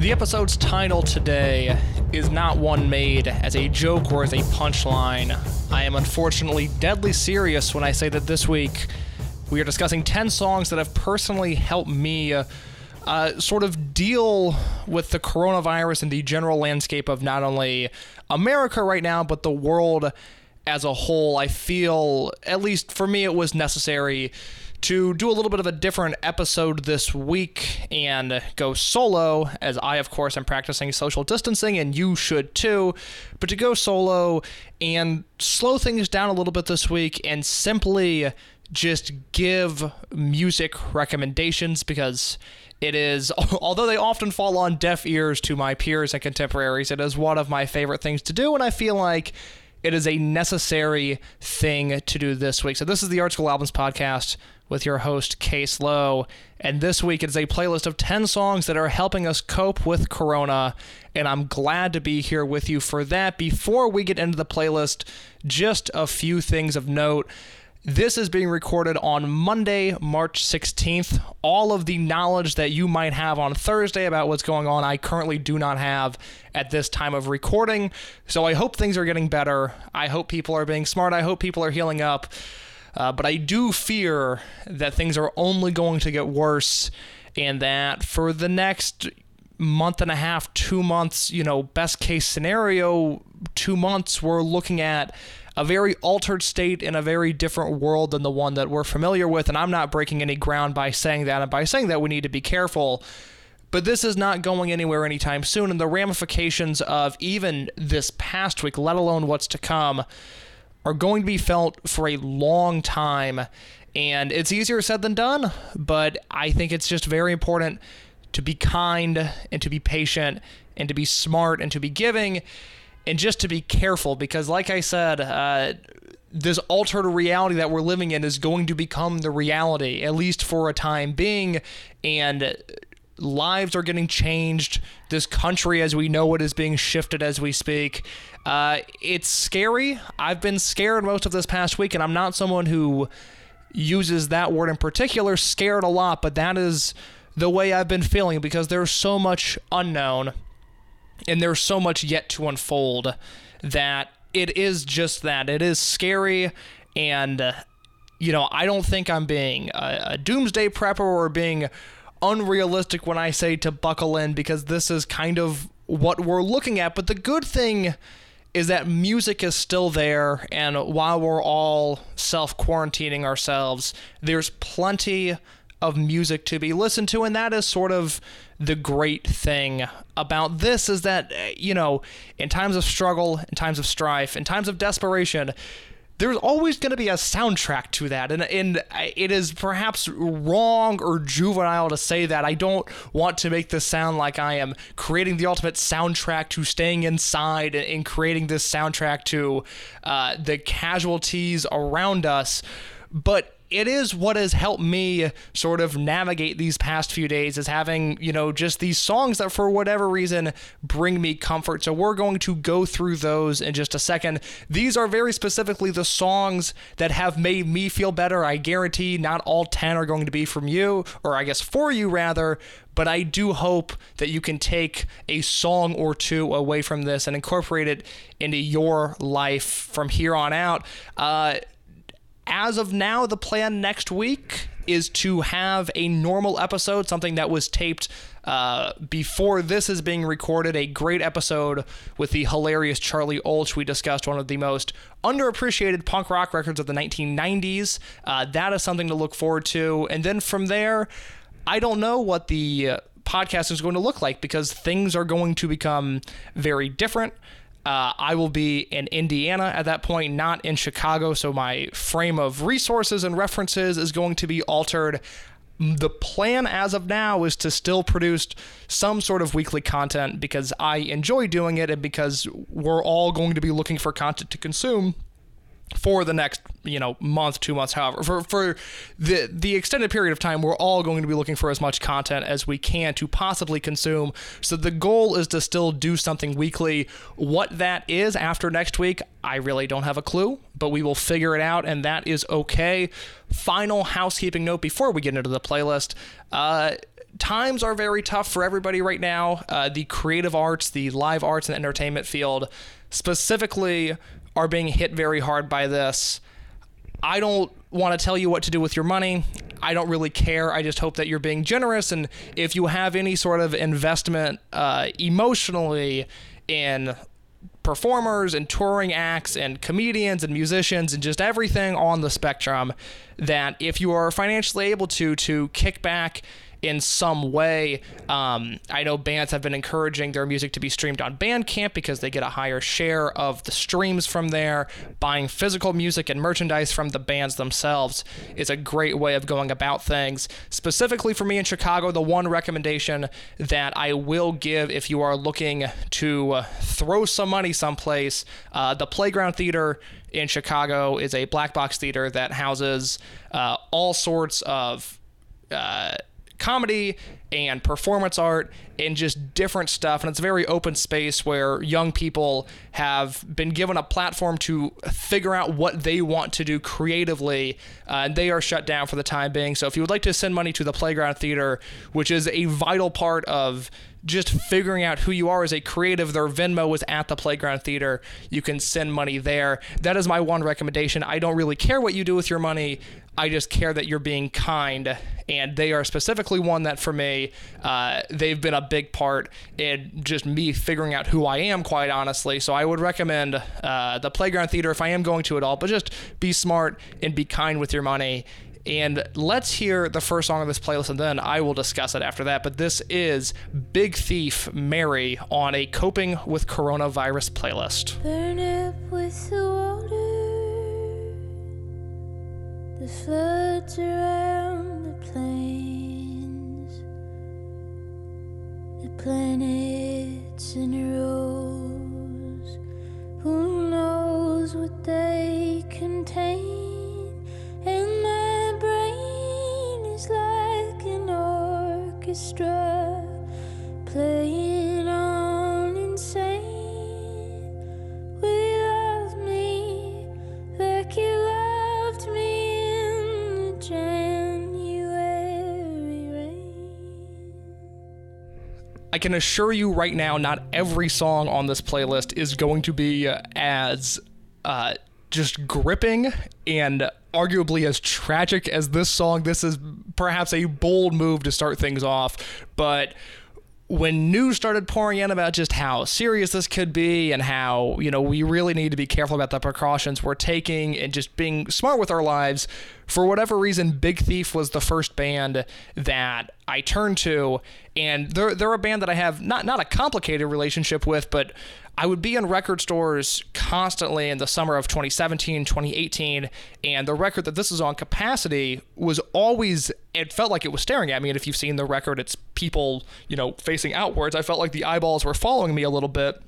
The episode's title today is not one made as a joke or as a punchline. I am unfortunately deadly serious when I say that this week we are discussing 10 songs that have personally helped me uh, sort of deal with the coronavirus and the general landscape of not only America right now, but the world as a whole. I feel, at least for me, it was necessary to do a little bit of a different episode this week and go solo, as I, of course, am practicing social distancing, and you should too. But to go solo and slow things down a little bit this week and simply just give music recommendations because it is, although they often fall on deaf ears to my peers and contemporaries, it is one of my favorite things to do, and I feel like it is a necessary thing to do this week. So, this is the Art School Albums podcast with your host, Case Lowe. And this week it is a playlist of 10 songs that are helping us cope with Corona. And I'm glad to be here with you for that. Before we get into the playlist, just a few things of note. This is being recorded on Monday, March 16th. All of the knowledge that you might have on Thursday about what's going on, I currently do not have at this time of recording. So I hope things are getting better. I hope people are being smart. I hope people are healing up. Uh, but I do fear that things are only going to get worse and that for the next month and a half, two months, you know, best case scenario, two months, we're looking at a very altered state in a very different world than the one that we're familiar with. And I'm not breaking any ground by saying that. And by saying that, we need to be careful. But this is not going anywhere anytime soon. And the ramifications of even this past week, let alone what's to come, are going to be felt for a long time. And it's easier said than done, but I think it's just very important to be kind and to be patient and to be smart and to be giving and just to be careful because, like I said, uh, this altered reality that we're living in is going to become the reality, at least for a time being. And lives are getting changed. This country, as we know it, is being shifted as we speak. Uh, it's scary. I've been scared most of this past week, and I'm not someone who uses that word in particular, scared a lot, but that is the way I've been feeling because there's so much unknown and there's so much yet to unfold that it is just that. It is scary and. Uh, you know, I don't think I'm being a, a doomsday prepper or being unrealistic when I say to buckle in because this is kind of what we're looking at. But the good thing is that music is still there, and while we're all self quarantining ourselves, there's plenty of music to be listened to, and that is sort of the great thing about this is that, you know, in times of struggle, in times of strife, in times of desperation, there's always going to be a soundtrack to that. And, and it is perhaps wrong or juvenile to say that. I don't want to make this sound like I am creating the ultimate soundtrack to staying inside and creating this soundtrack to uh, the casualties around us. But it is what has helped me sort of navigate these past few days is having, you know, just these songs that for whatever reason bring me comfort. So we're going to go through those in just a second. These are very specifically the songs that have made me feel better. I guarantee not all 10 are going to be from you, or I guess for you rather, but I do hope that you can take a song or two away from this and incorporate it into your life from here on out. Uh, as of now, the plan next week is to have a normal episode, something that was taped uh, before this is being recorded. A great episode with the hilarious Charlie Olch. We discussed one of the most underappreciated punk rock records of the 1990s. Uh, that is something to look forward to. And then from there, I don't know what the podcast is going to look like because things are going to become very different. Uh, I will be in Indiana at that point, not in Chicago. So my frame of resources and references is going to be altered. The plan as of now is to still produce some sort of weekly content because I enjoy doing it and because we're all going to be looking for content to consume for the next you know month two months however for for the the extended period of time we're all going to be looking for as much content as we can to possibly consume. So the goal is to still do something weekly. What that is after next week i really don't have a clue but we will figure it out and that is okay. Final housekeeping note before we get into the playlist uh times are very tough for everybody right now. Uh, the creative arts, the live arts, and entertainment field specifically are being hit very hard by this. I don't want to tell you what to do with your money. I don't really care. I just hope that you're being generous. And if you have any sort of investment uh, emotionally in performers and touring acts and comedians and musicians and just everything on the spectrum, that if you are financially able to, to kick back in some way. Um, I know bands have been encouraging their music to be streamed on Bandcamp because they get a higher share of the streams from there. Buying physical music and merchandise from the bands themselves is a great way of going about things. Specifically for me in Chicago, the one recommendation that I will give if you are looking to throw some money someplace, uh, the Playground Theater in Chicago is a black box theater that houses uh, all sorts of. Uh, comedy and performance art and just different stuff. And it's a very open space where young people have been given a platform to figure out what they want to do creatively. Uh, and they are shut down for the time being. So if you would like to send money to the Playground Theater, which is a vital part of just figuring out who you are as a creative. Their Venmo is at the Playground Theater. You can send money there. That is my one recommendation. I don't really care what you do with your money. I just care that you're being kind. And they are specifically one that for me, uh, they've been a big part in just me figuring out who I am, quite honestly. So I would recommend uh, the Playground Theater if I am going to it all, but just be smart and be kind with your money. And let's hear the first song of this playlist, and then I will discuss it after that. But this is Big Thief Mary on a Coping with Coronavirus playlist. The floods around the plains, the planets in rows. Who knows what they contain? And my brain is like an orchestra I can assure you right now, not every song on this playlist is going to be uh, as uh, just gripping and arguably as tragic as this song. This is perhaps a bold move to start things off, but when news started pouring in about just how serious this could be and how, you know, we really need to be careful about the precautions we're taking and just being smart with our lives, for whatever reason, Big Thief was the first band that I turned to. And they're, they're a band that I have not, not a complicated relationship with, but I would be in record stores constantly in the summer of 2017, 2018, and the record that this is on capacity was always, it felt like it was staring at me. And if you've seen the record, it's people, you know, facing outwards. I felt like the eyeballs were following me a little bit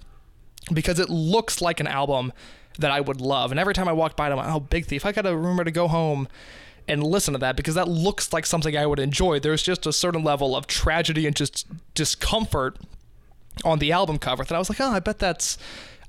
because it looks like an album that I would love. And every time I walked by it, I'm like, oh, Big Thief, I got to remember to go home and listen to that because that looks like something I would enjoy. There's just a certain level of tragedy and just discomfort on the album cover that I was like, oh, I bet that's.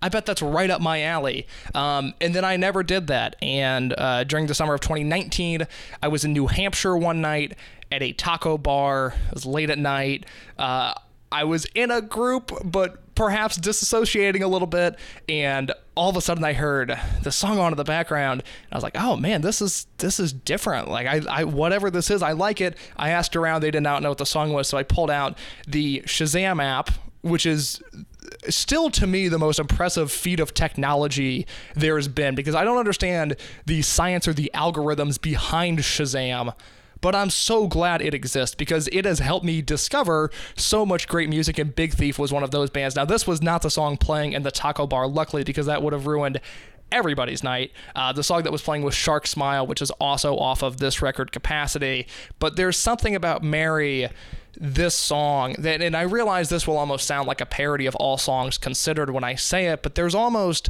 I bet that's right up my alley. Um, and then I never did that. And uh, during the summer of 2019, I was in New Hampshire one night at a taco bar. It was late at night. Uh, I was in a group, but perhaps disassociating a little bit. And all of a sudden, I heard the song on in the background. And I was like, "Oh man, this is this is different. Like I, I whatever this is, I like it." I asked around; they did not know what the song was, so I pulled out the Shazam app, which is still to me the most impressive feat of technology there's been because I don't understand the science or the algorithms behind Shazam. But I'm so glad it exists because it has helped me discover so much great music, and Big Thief was one of those bands. Now, this was not the song playing in the taco bar, luckily, because that would have ruined everybody's night. Uh, the song that was playing was Shark Smile, which is also off of this record capacity. But there's something about Mary this song that and I realize this will almost sound like a parody of all songs considered when I say it, but there's almost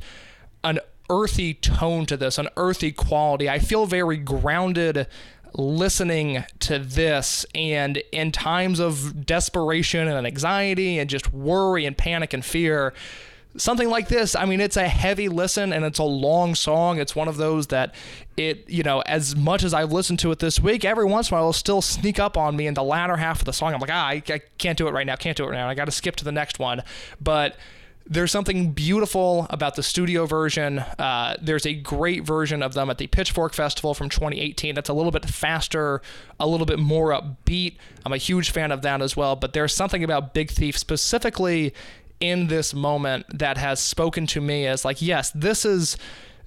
an earthy tone to this, an earthy quality. I feel very grounded listening to this and in times of desperation and anxiety and just worry and panic and fear something like this, I mean, it's a heavy listen and it's a long song. It's one of those that it, you know, as much as I've listened to it this week, every once in a while it'll still sneak up on me in the latter half of the song. I'm like, ah, I, I can't do it right now, can't do it right now. I got to skip to the next one. But there's something beautiful about the studio version. Uh, there's a great version of them at the Pitchfork Festival from 2018 that's a little bit faster, a little bit more upbeat. I'm a huge fan of that as well. But there's something about Big Thief specifically in this moment that has spoken to me as like, yes, this is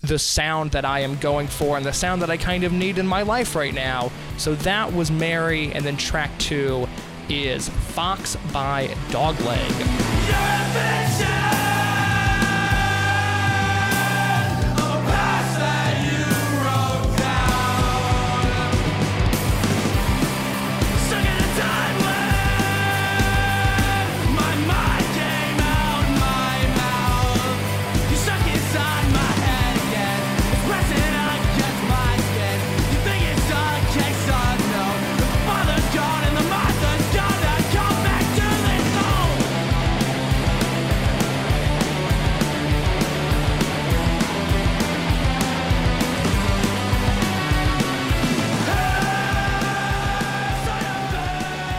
the sound that I am going for and the sound that I kind of need in my life right now. So that was Mary, and then track two is Fox by Dogleg.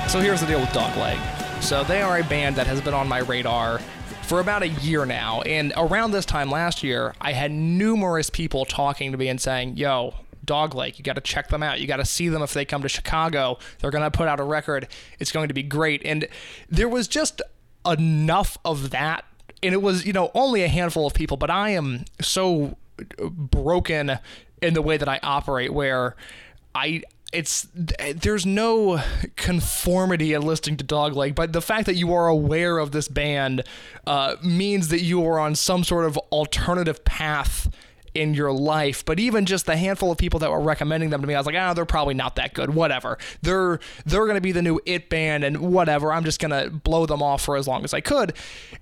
So here's the deal with Dogleg. So they are a band that has been on my radar for about a year now. And around this time last year, I had numerous people talking to me and saying, yo, Dogleg, you got to check them out. You got to see them if they come to Chicago. They're going to put out a record. It's going to be great. And there was just enough of that. And it was, you know, only a handful of people, but I am so broken in the way that I operate where I it's there's no conformity in listening to Dogleg, but the fact that you are aware of this band uh, means that you are on some sort of alternative path in your life. But even just the handful of people that were recommending them to me, I was like, ah, oh, they're probably not that good. Whatever. They're they're gonna be the new it band, and whatever. I'm just gonna blow them off for as long as I could,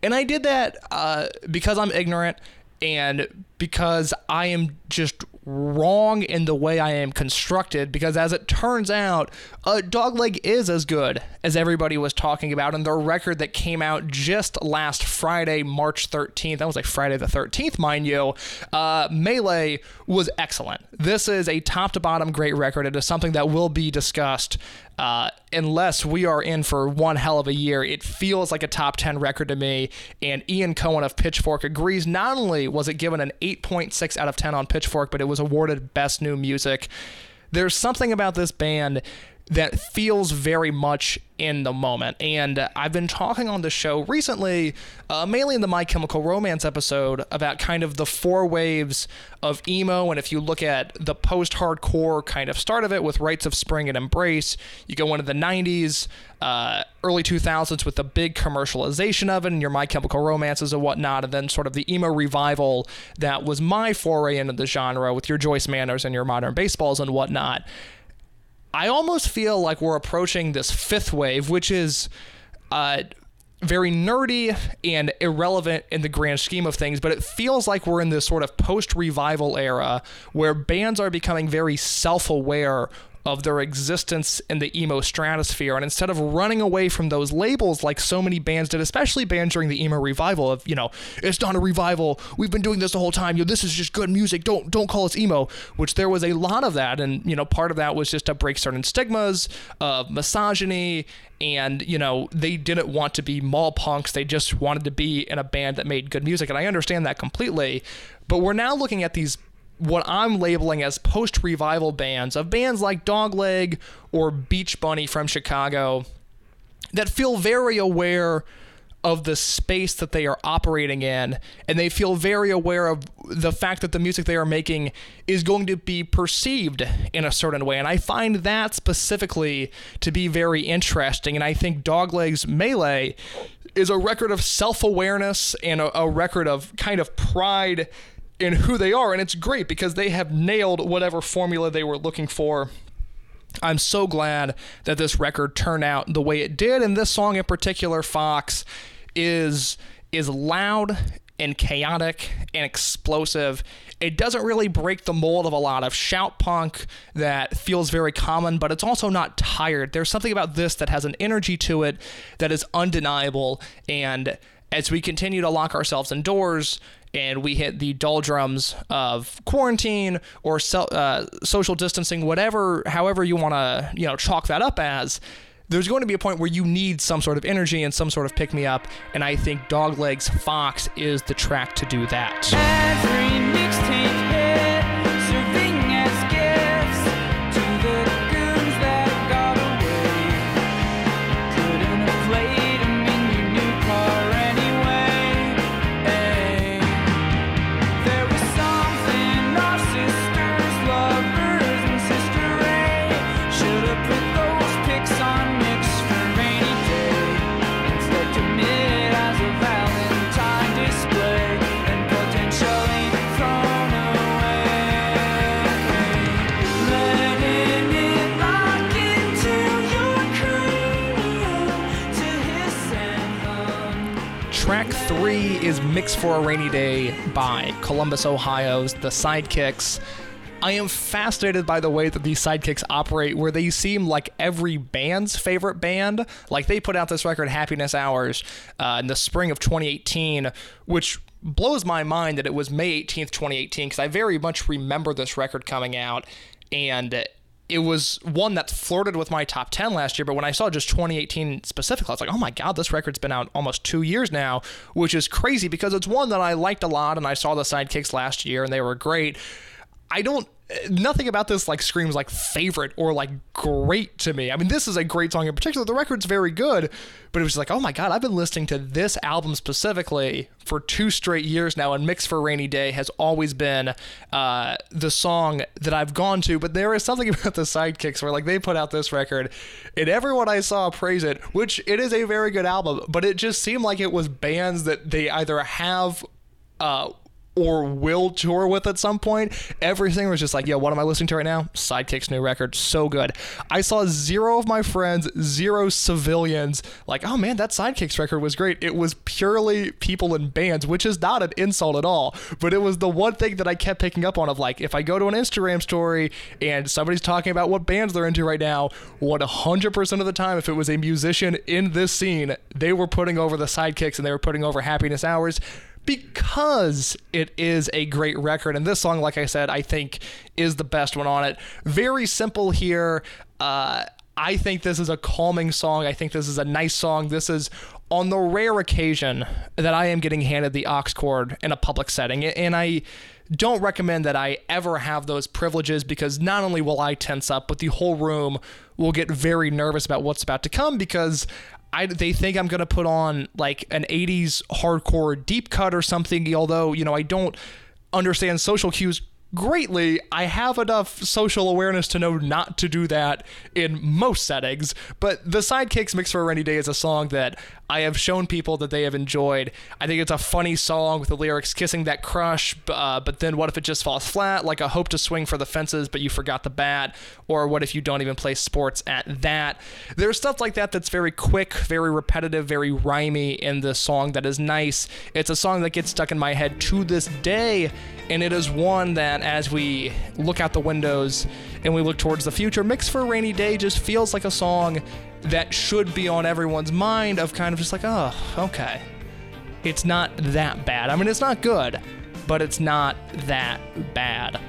and I did that uh, because I'm ignorant and because I am just wrong in the way I am constructed because as it turns out, uh, Dogleg is as good as everybody was talking about and the record that came out just last Friday, March 13th, that was like Friday the 13th, mind you, uh, Melee was excellent. This is a top to bottom great record. It is something that will be discussed uh, unless we are in for one hell of a year. It feels like a top 10 record to me. And Ian Cohen of Pitchfork agrees. Not only was it given an 8.6 out of 10 on Pitchfork, but it was awarded Best New Music. There's something about this band that feels very much in the moment. And I've been talking on the show recently, uh, mainly in the My Chemical Romance episode, about kind of the four waves of emo. And if you look at the post hardcore kind of start of it with Rites of Spring and Embrace, you go into the 90s, uh, early 2000s with the big commercialization of it and your My Chemical Romances and whatnot, and then sort of the emo revival that was my foray into the genre with your Joyce Manors and your Modern Baseballs and whatnot. I almost feel like we're approaching this fifth wave, which is uh, very nerdy and irrelevant in the grand scheme of things, but it feels like we're in this sort of post revival era where bands are becoming very self aware of their existence in the emo stratosphere. And instead of running away from those labels like so many bands did, especially bands during the emo revival of, you know, it's not a revival. We've been doing this the whole time. You this is just good music. Don't don't call us emo. Which there was a lot of that. And, you know, part of that was just to break certain stigmas of misogyny and you know they didn't want to be mall punks they just wanted to be in a band that made good music and i understand that completely but we're now looking at these what I'm labeling as post revival bands of bands like Dogleg or Beach Bunny from Chicago that feel very aware of the space that they are operating in and they feel very aware of the fact that the music they are making is going to be perceived in a certain way. And I find that specifically to be very interesting and I think Dogleg's Melee is a record of self-awareness and a, a record of kind of pride in who they are. And it's great because they have nailed whatever formula they were looking for. I'm so glad that this record turned out the way it did. And this song in particular, Fox, is is loud and chaotic and explosive. It doesn't really break the mold of a lot of shout punk that feels very common, but it's also not tired. There's something about this that has an energy to it that is undeniable and as we continue to lock ourselves indoors and we hit the doldrums of quarantine or so, uh, social distancing, whatever, however you want to, you know, chalk that up as, there's going to be a point where you need some sort of energy and some sort of pick me up, and I think Doglegs Fox is the track to do that. For a Rainy Day by Columbus, Ohio's The Sidekicks. I am fascinated by the way that these sidekicks operate, where they seem like every band's favorite band. Like they put out this record, Happiness Hours, uh, in the spring of 2018, which blows my mind that it was May 18th, 2018, because I very much remember this record coming out. And it was one that flirted with my top 10 last year, but when I saw just 2018 specifically, I was like, oh my God, this record's been out almost two years now, which is crazy because it's one that I liked a lot and I saw the sidekicks last year and they were great. I don't, nothing about this like screams like favorite or like great to me. I mean, this is a great song in particular. The record's very good, but it was like, oh my God, I've been listening to this album specifically for two straight years now, and Mix for Rainy Day has always been uh, the song that I've gone to. But there is something about the sidekicks where like they put out this record, and everyone I saw praise it, which it is a very good album, but it just seemed like it was bands that they either have. Uh, or will tour with at some point. Everything was just like, yo, what am I listening to right now? Sidekick's new record, so good. I saw zero of my friends, zero civilians, like, oh man, that Sidekicks record was great. It was purely people in bands, which is not an insult at all, but it was the one thing that I kept picking up on of like, if I go to an Instagram story and somebody's talking about what bands they're into right now, 100% of the time, if it was a musician in this scene, they were putting over the Sidekicks and they were putting over Happiness Hours because it is a great record. And this song, like I said, I think is the best one on it. Very simple here. Uh, I think this is a calming song. I think this is a nice song. This is on the rare occasion that I am getting handed the aux cord in a public setting. And I don't recommend that I ever have those privileges because not only will I tense up, but the whole room will get very nervous about what's about to come because I, they think I'm gonna put on like an 80s hardcore deep cut or something. Although you know I don't understand social cues greatly, I have enough social awareness to know not to do that in most settings. But the Sidekicks Mix for a Rainy Day is a song that I have shown people that they have enjoyed. I think it's a funny song with the lyrics kissing that crush, uh, but then what if it just falls flat? Like a hope to swing for the fences, but you forgot the bat. Or what if you don't even play sports at that? There's stuff like that that's very quick, very repetitive, very rhymy in the song that is nice. It's a song that gets stuck in my head to this day, and it is one that as we look out the windows and we look towards the future, Mix for a Rainy Day just feels like a song that should be on everyone's mind of kind of just like, oh, okay. It's not that bad. I mean, it's not good, but it's not that bad.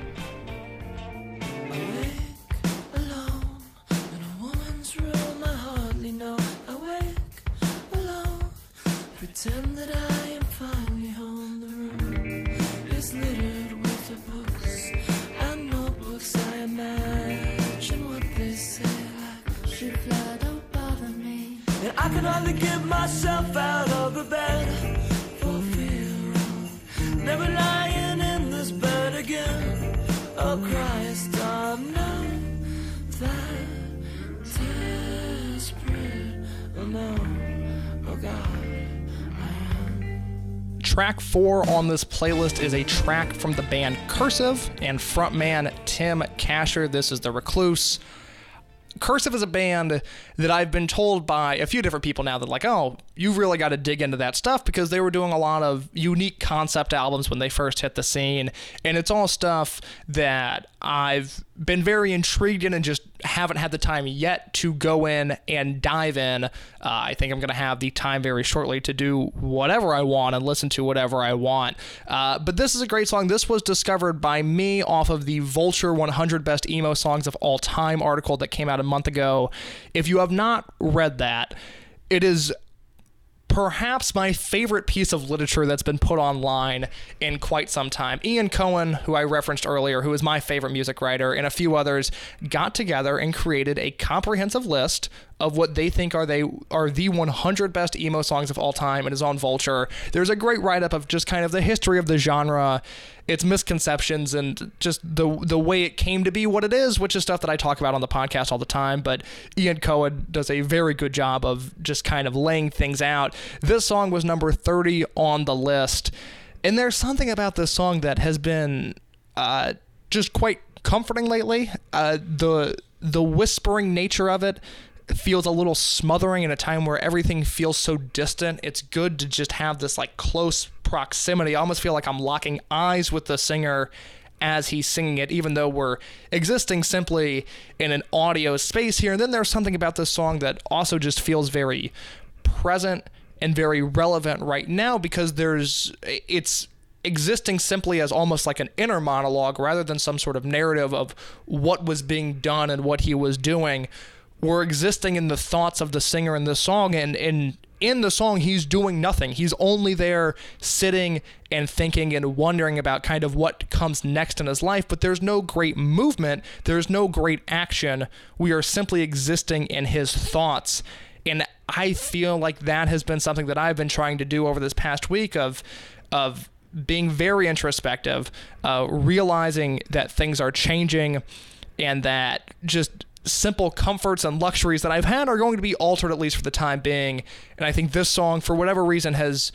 pretend that I I can hardly get myself out of the bed for fear of never lying in this bed again. Oh Christ, I'm not that desperate. Oh no, oh God. Track four on this playlist is a track from the band Cursive and frontman Tim Kasher. This is The Recluse. Cursive is a band that I've been told by a few different people now that, like, oh, you've really got to dig into that stuff because they were doing a lot of unique concept albums when they first hit the scene. And it's all stuff that I've been very intrigued in and just haven't had the time yet to go in and dive in. Uh, I think I'm going to have the time very shortly to do whatever I want and listen to whatever I want. Uh, but this is a great song. This was discovered by me off of the Vulture 100 Best Emo Songs of All Time article that came out a month ago. If you have not read that, it is perhaps my favorite piece of literature that's been put online in quite some time. Ian Cohen, who I referenced earlier, who is my favorite music writer, and a few others got together and created a comprehensive list of what they think are they are the 100 best emo songs of all time. and is on Vulture. There's a great write up of just kind of the history of the genre, its misconceptions, and just the the way it came to be what it is, which is stuff that I talk about on the podcast all the time. But Ian Cohen does a very good job of just kind of laying things out. This song was number 30 on the list, and there's something about this song that has been uh, just quite comforting lately. Uh, the the whispering nature of it feels a little smothering in a time where everything feels so distant. It's good to just have this like close proximity. I almost feel like I'm locking eyes with the singer as he's singing it, even though we're existing simply in an audio space here. And then there's something about this song that also just feels very present and very relevant right now because there's it's existing simply as almost like an inner monologue rather than some sort of narrative of what was being done and what he was doing we're existing in the thoughts of the singer in this song and and in the song he's doing nothing. He's only there sitting and thinking and wondering about kind of what comes next in his life. But there's no great movement. There's no great action. We are simply existing in his thoughts. And i feel like that has been something that i've been trying to do over this past week of of being very introspective uh, realizing that things are changing and that just simple comforts and luxuries that I've had are going to be altered at least for the time being. And I think this song, for whatever reason, has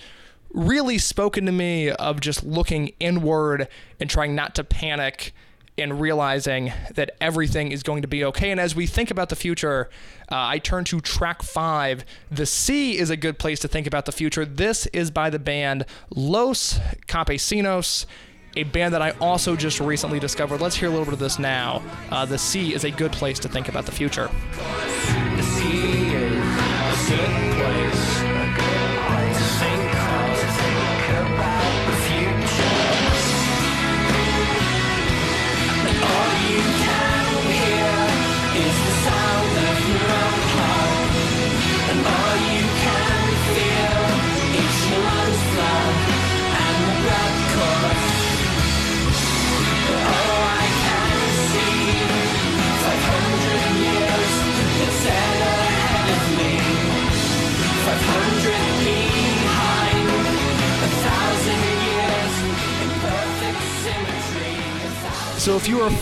really spoken to me of just looking inward and trying not to panic and realizing that everything is going to be okay. And as we think about the future, uh, I turn to track five. The Sea is a good place to think about the future. This is by the band Los Campesinos a band that I also just recently discovered. Let's hear a little bit of this now. Uh, the sea is a good place to think about the future. The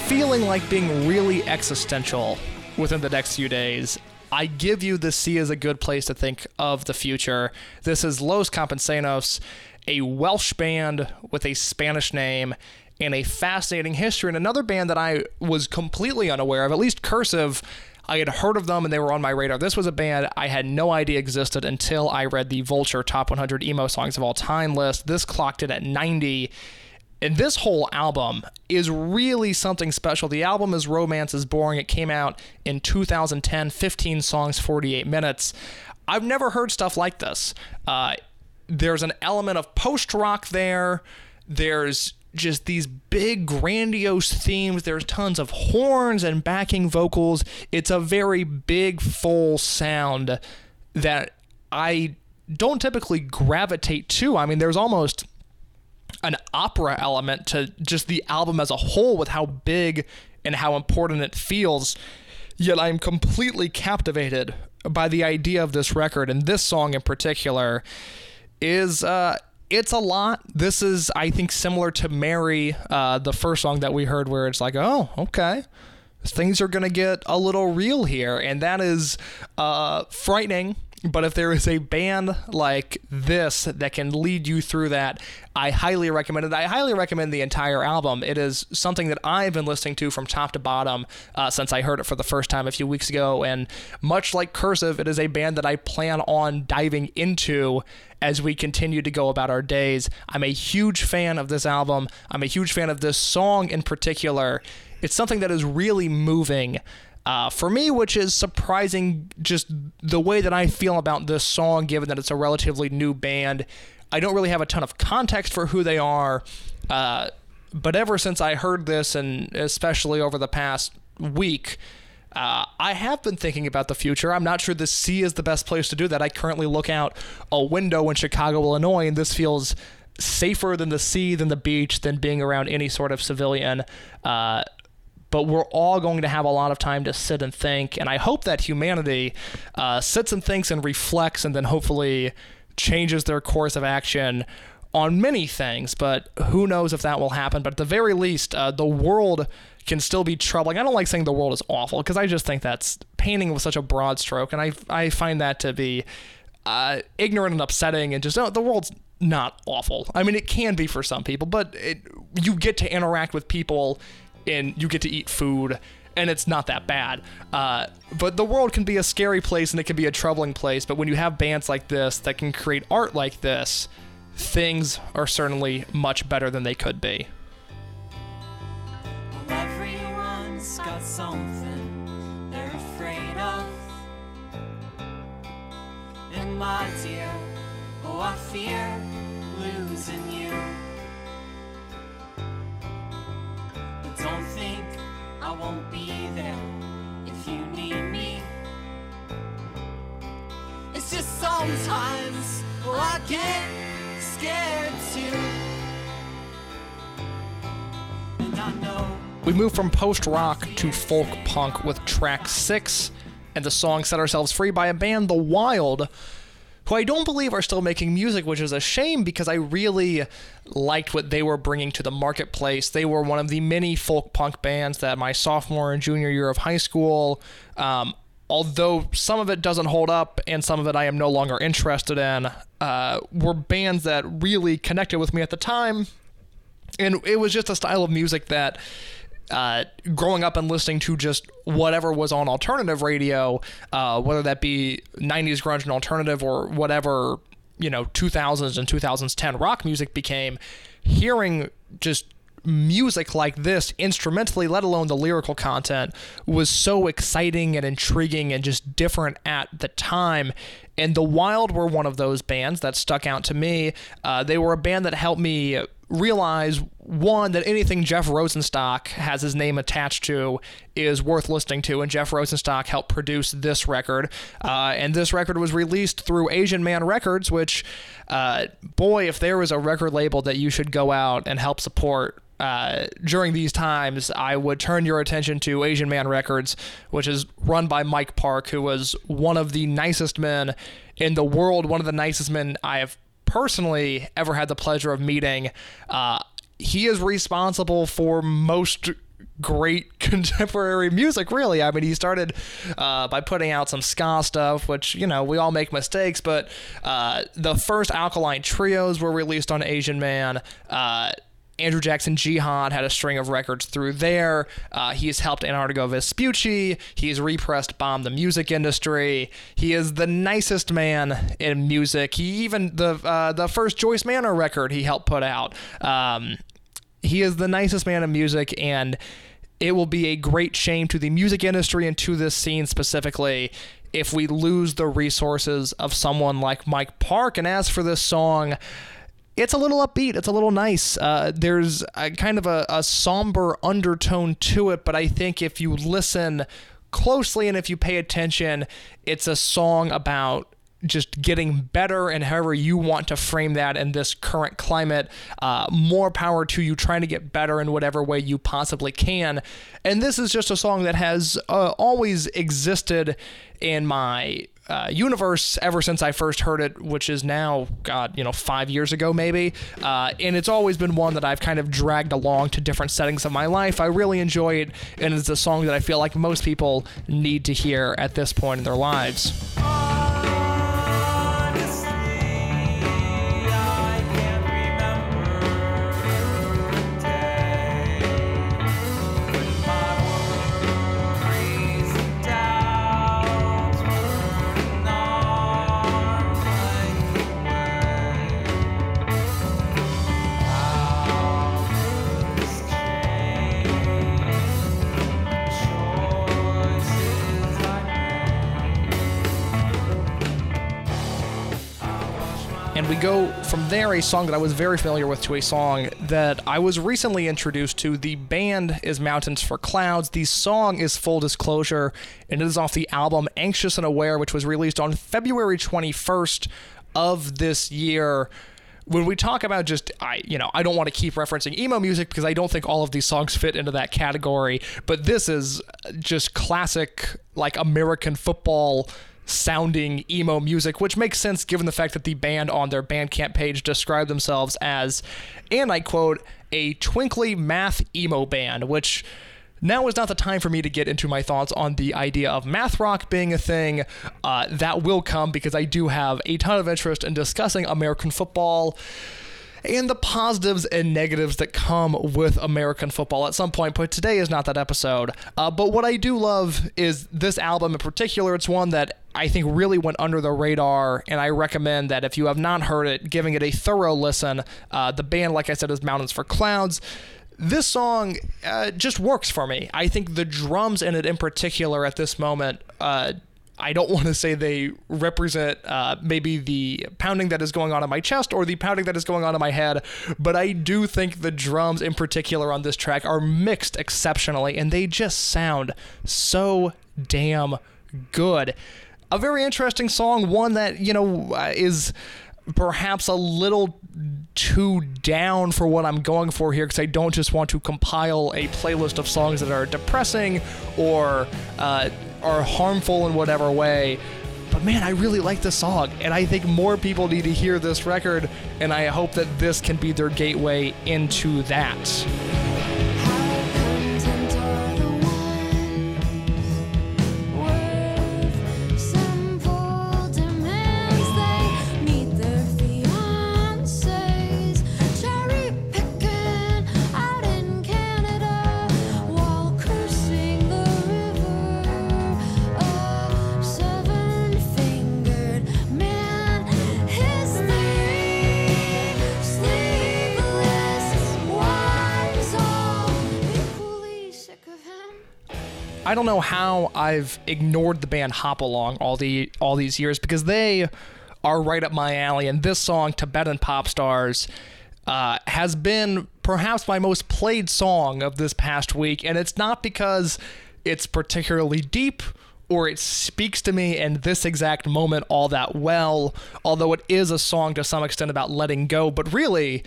feeling like being really existential within the next few days, I give you the sea as a good place to think of the future. This is Los Campesinos, a Welsh band with a Spanish name and a fascinating history, and another band that I was completely unaware of, at least cursive. I had heard of them and they were on my radar. This was a band I had no idea existed until I read the Vulture Top 100 Emo Songs of All Time list. This clocked it at 90. And this whole album is really something special. The album is Romance is Boring. It came out in 2010, 15 songs, 48 minutes. I've never heard stuff like this. Uh, there's an element of post rock there. There's just these big, grandiose themes. There's tons of horns and backing vocals. It's a very big, full sound that I don't typically gravitate to. I mean, there's almost an opera element to just the album as a whole with how big and how important it feels. Yet I'm completely captivated by the idea of this record and this song in particular is uh it's a lot. This is I think similar to Mary, uh the first song that we heard where it's like, "Oh, okay." Things are going to get a little real here and that is uh frightening but if there is a band like this that can lead you through that, I highly recommend it. I highly recommend the entire album. It is something that I've been listening to from top to bottom uh, since I heard it for the first time a few weeks ago. And much like Cursive, it is a band that I plan on diving into as we continue to go about our days. I'm a huge fan of this album. I'm a huge fan of this song in particular. It's something that is really moving. Uh, for me, which is surprising just the way that I feel about this song, given that it's a relatively new band. I don't really have a ton of context for who they are, uh, but ever since I heard this, and especially over the past week, uh, I have been thinking about the future. I'm not sure the sea is the best place to do that. I currently look out a window in Chicago, Illinois, and this feels safer than the sea, than the beach, than being around any sort of civilian. Uh, but we're all going to have a lot of time to sit and think. And I hope that humanity uh, sits and thinks and reflects and then hopefully changes their course of action on many things. But who knows if that will happen. But at the very least, uh, the world can still be troubling. I don't like saying the world is awful because I just think that's painting with such a broad stroke. And I, I find that to be uh, ignorant and upsetting and just, oh, the world's not awful. I mean, it can be for some people, but it, you get to interact with people and you get to eat food and it's not that bad. Uh, but the world can be a scary place and it can be a troubling place. But when you have bands like this that can create art like this, things are certainly much better than they could be. Don't think I won't be there if you need me. It's just sometimes, I get scared too. And I know. We move from post rock to folk punk with track six, and the song Set Ourselves Free by a band, The Wild, who I don't believe are still making music, which is a shame because I really liked what they were bringing to the marketplace. They were one of the many folk punk bands that my sophomore and junior year of high school. Um, although some of it doesn't hold up and some of it I am no longer interested in, uh, were bands that really connected with me at the time. And it was just a style of music that uh, growing up and listening to just whatever was on alternative radio, uh, whether that be 90s grunge and alternative or whatever, you know, 2000s and 2010 rock music became, hearing just music like this instrumentally, let alone the lyrical content, was so exciting and intriguing and just different at the time. And The Wild were one of those bands that stuck out to me. Uh, they were a band that helped me realize one that anything Jeff Rosenstock has his name attached to is worth listening to, and Jeff Rosenstock helped produce this record. Uh, and this record was released through Asian Man Records, which, uh, boy, if there was a record label that you should go out and help support. Uh, during these times, I would turn your attention to Asian Man Records, which is run by Mike Park, who was one of the nicest men in the world, one of the nicest men I have personally ever had the pleasure of meeting. Uh, he is responsible for most great contemporary music, really. I mean, he started uh, by putting out some ska stuff, which, you know, we all make mistakes, but uh, the first Alkaline Trios were released on Asian Man. Uh, Andrew Jackson Jihad had a string of records through there. Uh, he's helped Antarctigo Vespucci. He's repressed Bomb the music industry. He is the nicest man in music. He even the uh, the first Joyce Manor record he helped put out. Um, he is the nicest man in music, and it will be a great shame to the music industry and to this scene specifically if we lose the resources of someone like Mike Park. And as for this song, it's a little upbeat. It's a little nice. Uh, there's a kind of a, a somber undertone to it, but I think if you listen closely and if you pay attention, it's a song about just getting better and however you want to frame that in this current climate. Uh, more power to you trying to get better in whatever way you possibly can. And this is just a song that has uh, always existed in my uh, universe ever since I first heard it, which is now, God, you know, five years ago maybe. Uh, and it's always been one that I've kind of dragged along to different settings of my life. I really enjoy it, and it's a song that I feel like most people need to hear at this point in their lives. Go from there, a song that I was very familiar with, to a song that I was recently introduced to. The band is Mountains for Clouds. The song is Full Disclosure, and it is off the album Anxious and Aware, which was released on February 21st of this year when we talk about just I you know I don't want to keep referencing emo music because I don't think all of these songs fit into that category but this is just classic like American football sounding emo music which makes sense given the fact that the band on their Bandcamp page described themselves as and I quote a twinkly math emo band which now is not the time for me to get into my thoughts on the idea of math rock being a thing. Uh, that will come because I do have a ton of interest in discussing American football and the positives and negatives that come with American football at some point, but today is not that episode. Uh, but what I do love is this album in particular. It's one that I think really went under the radar, and I recommend that if you have not heard it, giving it a thorough listen. Uh, the band, like I said, is Mountains for Clouds this song uh, just works for me. I think the drums in it, in particular, at this moment, uh, I don't want to say they represent uh, maybe the pounding that is going on in my chest or the pounding that is going on in my head, but I do think the drums, in particular, on this track are mixed exceptionally, and they just sound so damn good. A very interesting song, one that, you know, uh, is perhaps a little too down for what I'm going for here because I don't just want to compile a playlist of songs that are depressing or uh, are harmful in whatever way. But man, I really like this song, and I think more people need to hear this record, and I hope that this can be their gateway into that. I don't know how I've ignored the band Hop Along all the all these years because they are right up my alley, and this song, Tibetan Pop Stars, uh, has been perhaps my most played song of this past week, and it's not because it's particularly deep or it speaks to me in this exact moment all that well, although it is a song to some extent about letting go, but really,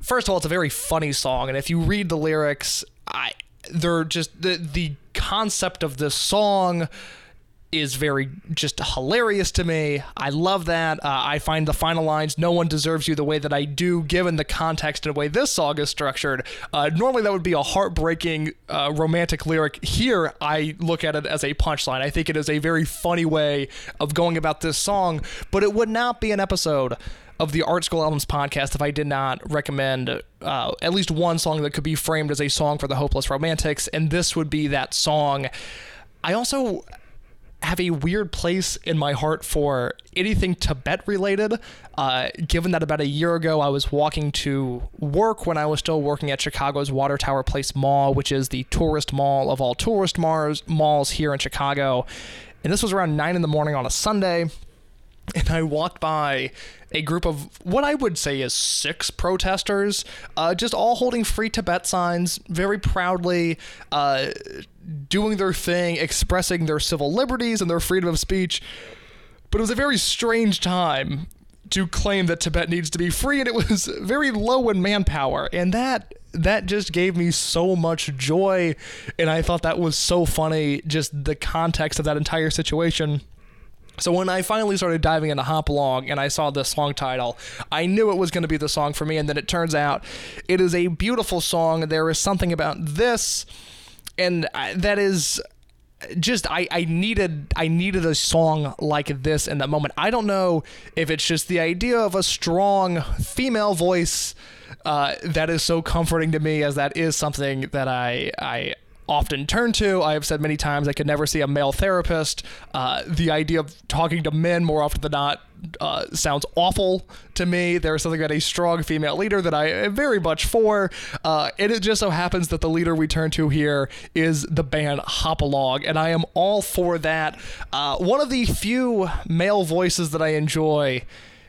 first of all, it's a very funny song, and if you read the lyrics, I they're just the the concept of this song is very just hilarious to me. I love that. Uh, I find the final lines, "No one deserves you the way that I do," given the context and the way this song is structured. Uh, normally, that would be a heartbreaking uh, romantic lyric. Here, I look at it as a punchline. I think it is a very funny way of going about this song, but it would not be an episode of the Art School Albums podcast if I did not recommend uh, at least one song that could be framed as a song for the Hopeless Romantics, and this would be that song. I also have a weird place in my heart for anything Tibet related. Uh, given that about a year ago I was walking to work when I was still working at Chicago's Water Tower Place Mall, which is the tourist mall of all tourist mars, malls here in Chicago. And this was around 9 in the morning on a Sunday and I walked by a group of what I would say is six protesters, uh, just all holding free Tibet signs, very proudly uh, doing their thing, expressing their civil liberties and their freedom of speech. But it was a very strange time to claim that Tibet needs to be free, and it was very low in manpower, and that that just gave me so much joy, and I thought that was so funny, just the context of that entire situation. So when I finally started diving into Hop Along and I saw the song title, I knew it was going to be the song for me. And then it turns out it is a beautiful song. There is something about this, and I- that is just I, I needed I needed a song like this in that moment. I don't know if it's just the idea of a strong female voice uh, that is so comforting to me, as that is something that I I often turn to. I have said many times I could never see a male therapist. Uh, the idea of talking to men more often than not uh, sounds awful to me. There is something about a strong female leader that I am very much for. Uh, and it just so happens that the leader we turn to here is the band Hop Along, and I am all for that. Uh, one of the few male voices that I enjoy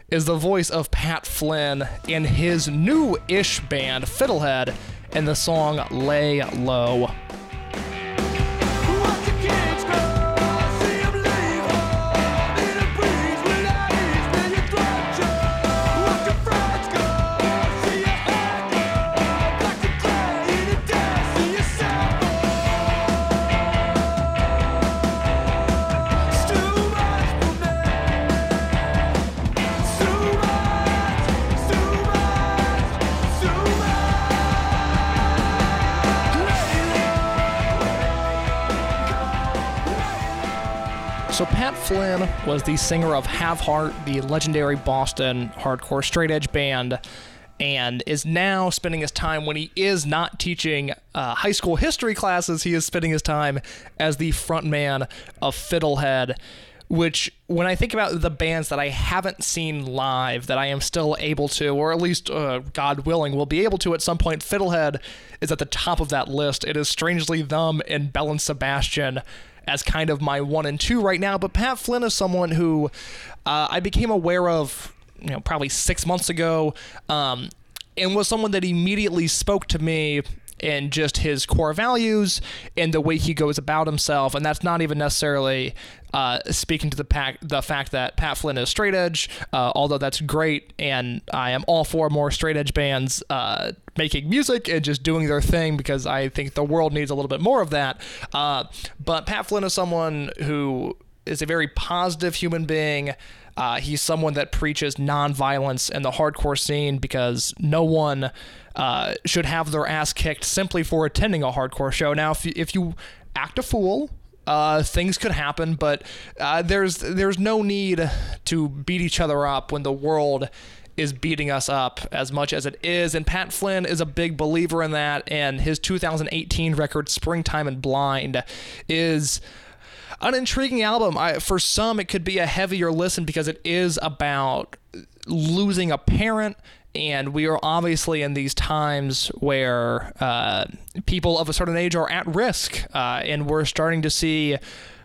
is the voice of Pat Flynn in his new ish band, Fiddlehead, and the song Lay Low. Was the singer of Have Heart, the legendary Boston hardcore straight edge band, and is now spending his time when he is not teaching uh, high school history classes. He is spending his time as the frontman of Fiddlehead. Which, when I think about the bands that I haven't seen live, that I am still able to, or at least, uh, God willing, will be able to at some point, Fiddlehead is at the top of that list. It is strangely them and Belle and Sebastian as kind of my one and two right now. But Pat Flynn is someone who uh, I became aware of, you know, probably six months ago, um, and was someone that immediately spoke to me in just his core values and the way he goes about himself. And that's not even necessarily uh, speaking to the pack, the fact that Pat Flynn is straight edge, uh, although that's great, and I am all for more straight edge bands uh, making music and just doing their thing because I think the world needs a little bit more of that. Uh, but Pat Flynn is someone who is a very positive human being. Uh, he's someone that preaches nonviolence in the hardcore scene because no one uh, should have their ass kicked simply for attending a hardcore show. Now, if you, if you act a fool, uh, things could happen, but uh, there's there's no need to beat each other up when the world is beating us up as much as it is. And Pat Flynn is a big believer in that. And his 2018 record, Springtime and Blind, is an intriguing album. I, for some, it could be a heavier listen because it is about losing a parent. And we are obviously in these times where uh, people of a certain age are at risk. Uh, and we're starting to see,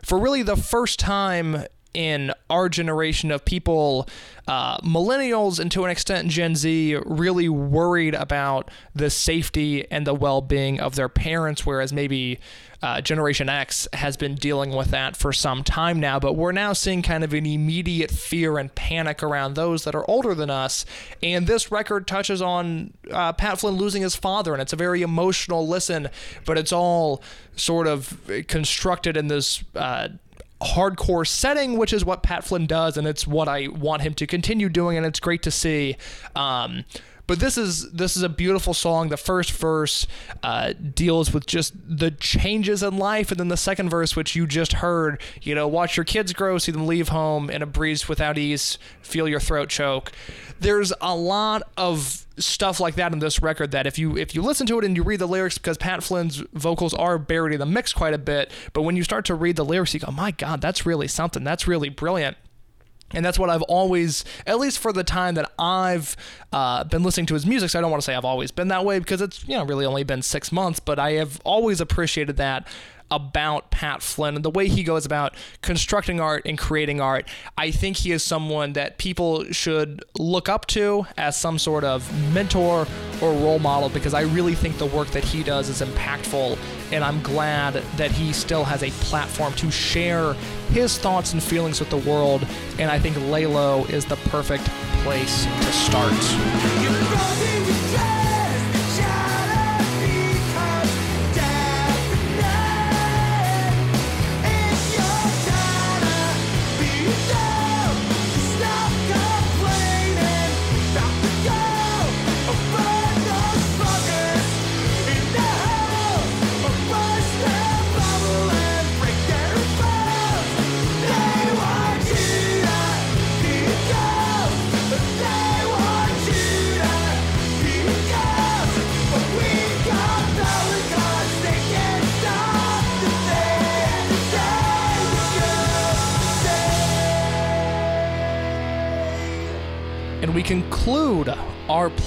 for really the first time in our generation of people, uh, millennials and to an extent Gen Z, really worried about the safety and the well being of their parents, whereas maybe uh, Generation X has been dealing with that for some time now. But we're now seeing kind of an immediate fear and panic around those that are older than us. And this record touches on uh, Pat Flynn losing his father, and it's a very emotional listen, but it's all sort of constructed in this. Hardcore setting, which is what Pat Flynn does, and it's what I want him to continue doing, and it's great to see. Um, but this is this is a beautiful song. The first verse uh, deals with just the changes in life, and then the second verse, which you just heard, you know, watch your kids grow, see them leave home in a breeze without ease, feel your throat choke. There's a lot of stuff like that in this record that if you if you listen to it and you read the lyrics because Pat Flynn's vocals are buried in the mix quite a bit, but when you start to read the lyrics, you go, "My God, that's really something. That's really brilliant." And that's what I've always, at least for the time that I've uh, been listening to his music. So I don't want to say I've always been that way because it's you know really only been six months, but I have always appreciated that about Pat Flynn and the way he goes about constructing art and creating art. I think he is someone that people should look up to as some sort of mentor or role model because I really think the work that he does is impactful and I'm glad that he still has a platform to share his thoughts and feelings with the world and I think Lay Low is the perfect place to start.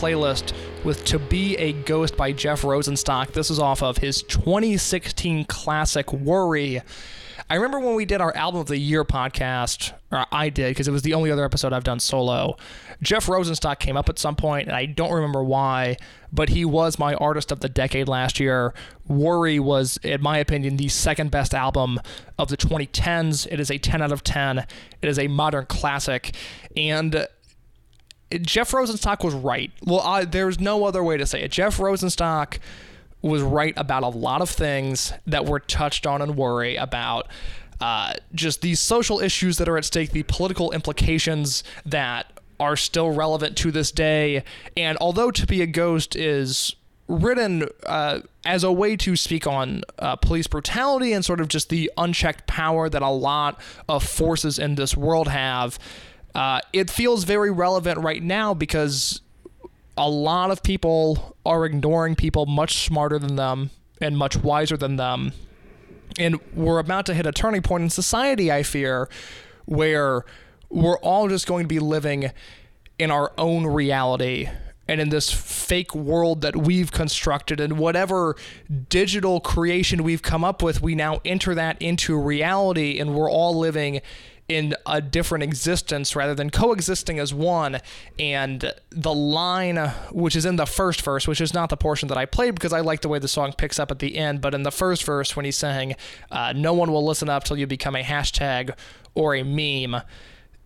Playlist with To Be a Ghost by Jeff Rosenstock. This is off of his 2016 classic Worry. I remember when we did our album of the year podcast, or I did because it was the only other episode I've done solo. Jeff Rosenstock came up at some point, and I don't remember why, but he was my artist of the decade last year. Worry was, in my opinion, the second best album of the 2010s. It is a 10 out of 10. It is a modern classic, and Jeff Rosenstock was right. Well, there's no other way to say it. Jeff Rosenstock was right about a lot of things that were touched on and worry about. Uh, just these social issues that are at stake, the political implications that are still relevant to this day. And although To Be a Ghost is written uh, as a way to speak on uh, police brutality and sort of just the unchecked power that a lot of forces in this world have, uh, it feels very relevant right now because a lot of people are ignoring people much smarter than them and much wiser than them. And we're about to hit a turning point in society, I fear, where we're all just going to be living in our own reality and in this fake world that we've constructed and whatever digital creation we've come up with we now enter that into reality and we're all living in a different existence rather than coexisting as one and the line which is in the first verse which is not the portion that i played because i like the way the song picks up at the end but in the first verse when he's saying uh, no one will listen up till you become a hashtag or a meme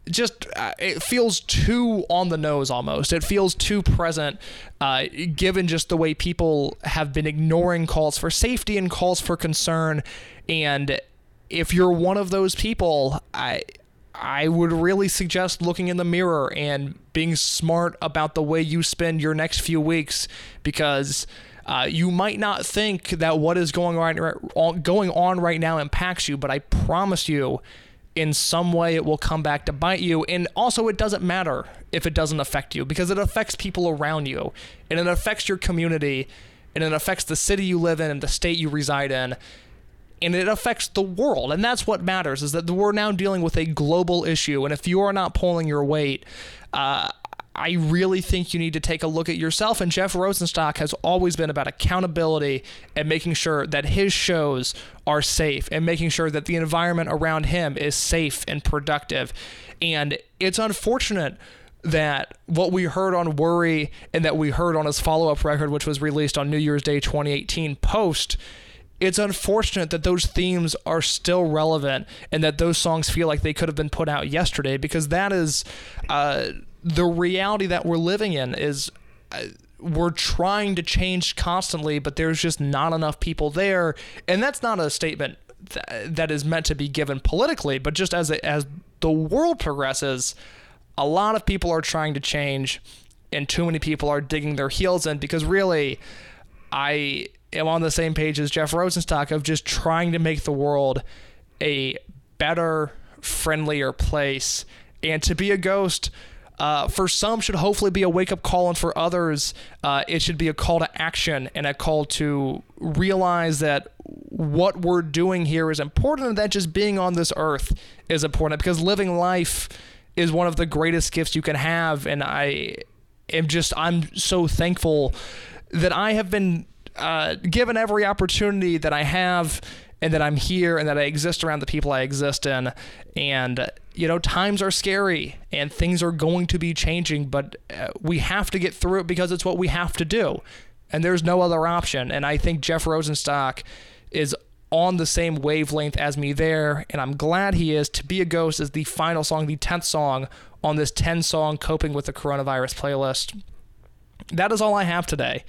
just uh, it feels too on the nose almost. It feels too present, uh, given just the way people have been ignoring calls for safety and calls for concern. And if you're one of those people, I I would really suggest looking in the mirror and being smart about the way you spend your next few weeks because. Uh, you might not think that what is going on going on right now impacts you, but I promise you, in some way it will come back to bite you. And also, it doesn't matter if it doesn't affect you because it affects people around you and it affects your community and it affects the city you live in and the state you reside in. And it affects the world. And that's what matters is that we're now dealing with a global issue. And if you are not pulling your weight, uh, I really think you need to take a look at yourself. And Jeff Rosenstock has always been about accountability and making sure that his shows are safe and making sure that the environment around him is safe and productive. And it's unfortunate that what we heard on Worry and that we heard on his follow up record, which was released on New Year's Day 2018 post it's unfortunate that those themes are still relevant and that those songs feel like they could have been put out yesterday because that is uh, the reality that we're living in is uh, we're trying to change constantly but there's just not enough people there. And that's not a statement th- that is meant to be given politically but just as a, as the world progresses a lot of people are trying to change and too many people are digging their heels in because really I am on the same page as Jeff Rosenstock of just trying to make the world a better, friendlier place. And to be a ghost, uh, for some, should hopefully be a wake up call, and for others, uh, it should be a call to action and a call to realize that what we're doing here is important and that just being on this earth is important because living life is one of the greatest gifts you can have. And I am just, I'm so thankful that I have been uh, given every opportunity that I have and that I'm here and that I exist around the people I exist in. And, you know, times are scary and things are going to be changing, but uh, we have to get through it because it's what we have to do. And there's no other option. And I think Jeff Rosenstock is on the same wavelength as me there, and I'm glad he is. To Be a Ghost is the final song, the 10th song on this 10 song Coping with the Coronavirus playlist. That is all I have today.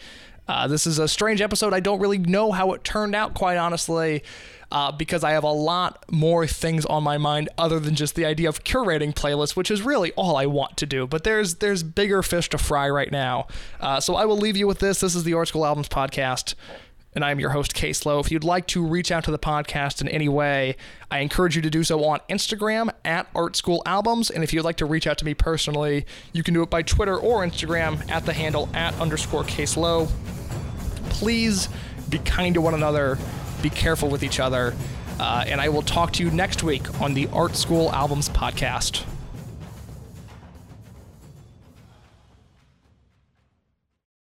Uh, this is a strange episode. I don't really know how it turned out, quite honestly, uh, because I have a lot more things on my mind other than just the idea of curating playlists, which is really all I want to do. But there's there's bigger fish to fry right now. Uh, so I will leave you with this. This is the Art School Albums podcast and I'm your host, Case Lowe. If you'd like to reach out to the podcast in any way, I encourage you to do so on Instagram at Art School Albums. And if you'd like to reach out to me personally, you can do it by Twitter or Instagram at the handle at underscore Case Lowe. Please be kind to one another, be careful with each other, uh, and I will talk to you next week on the Art School Albums podcast.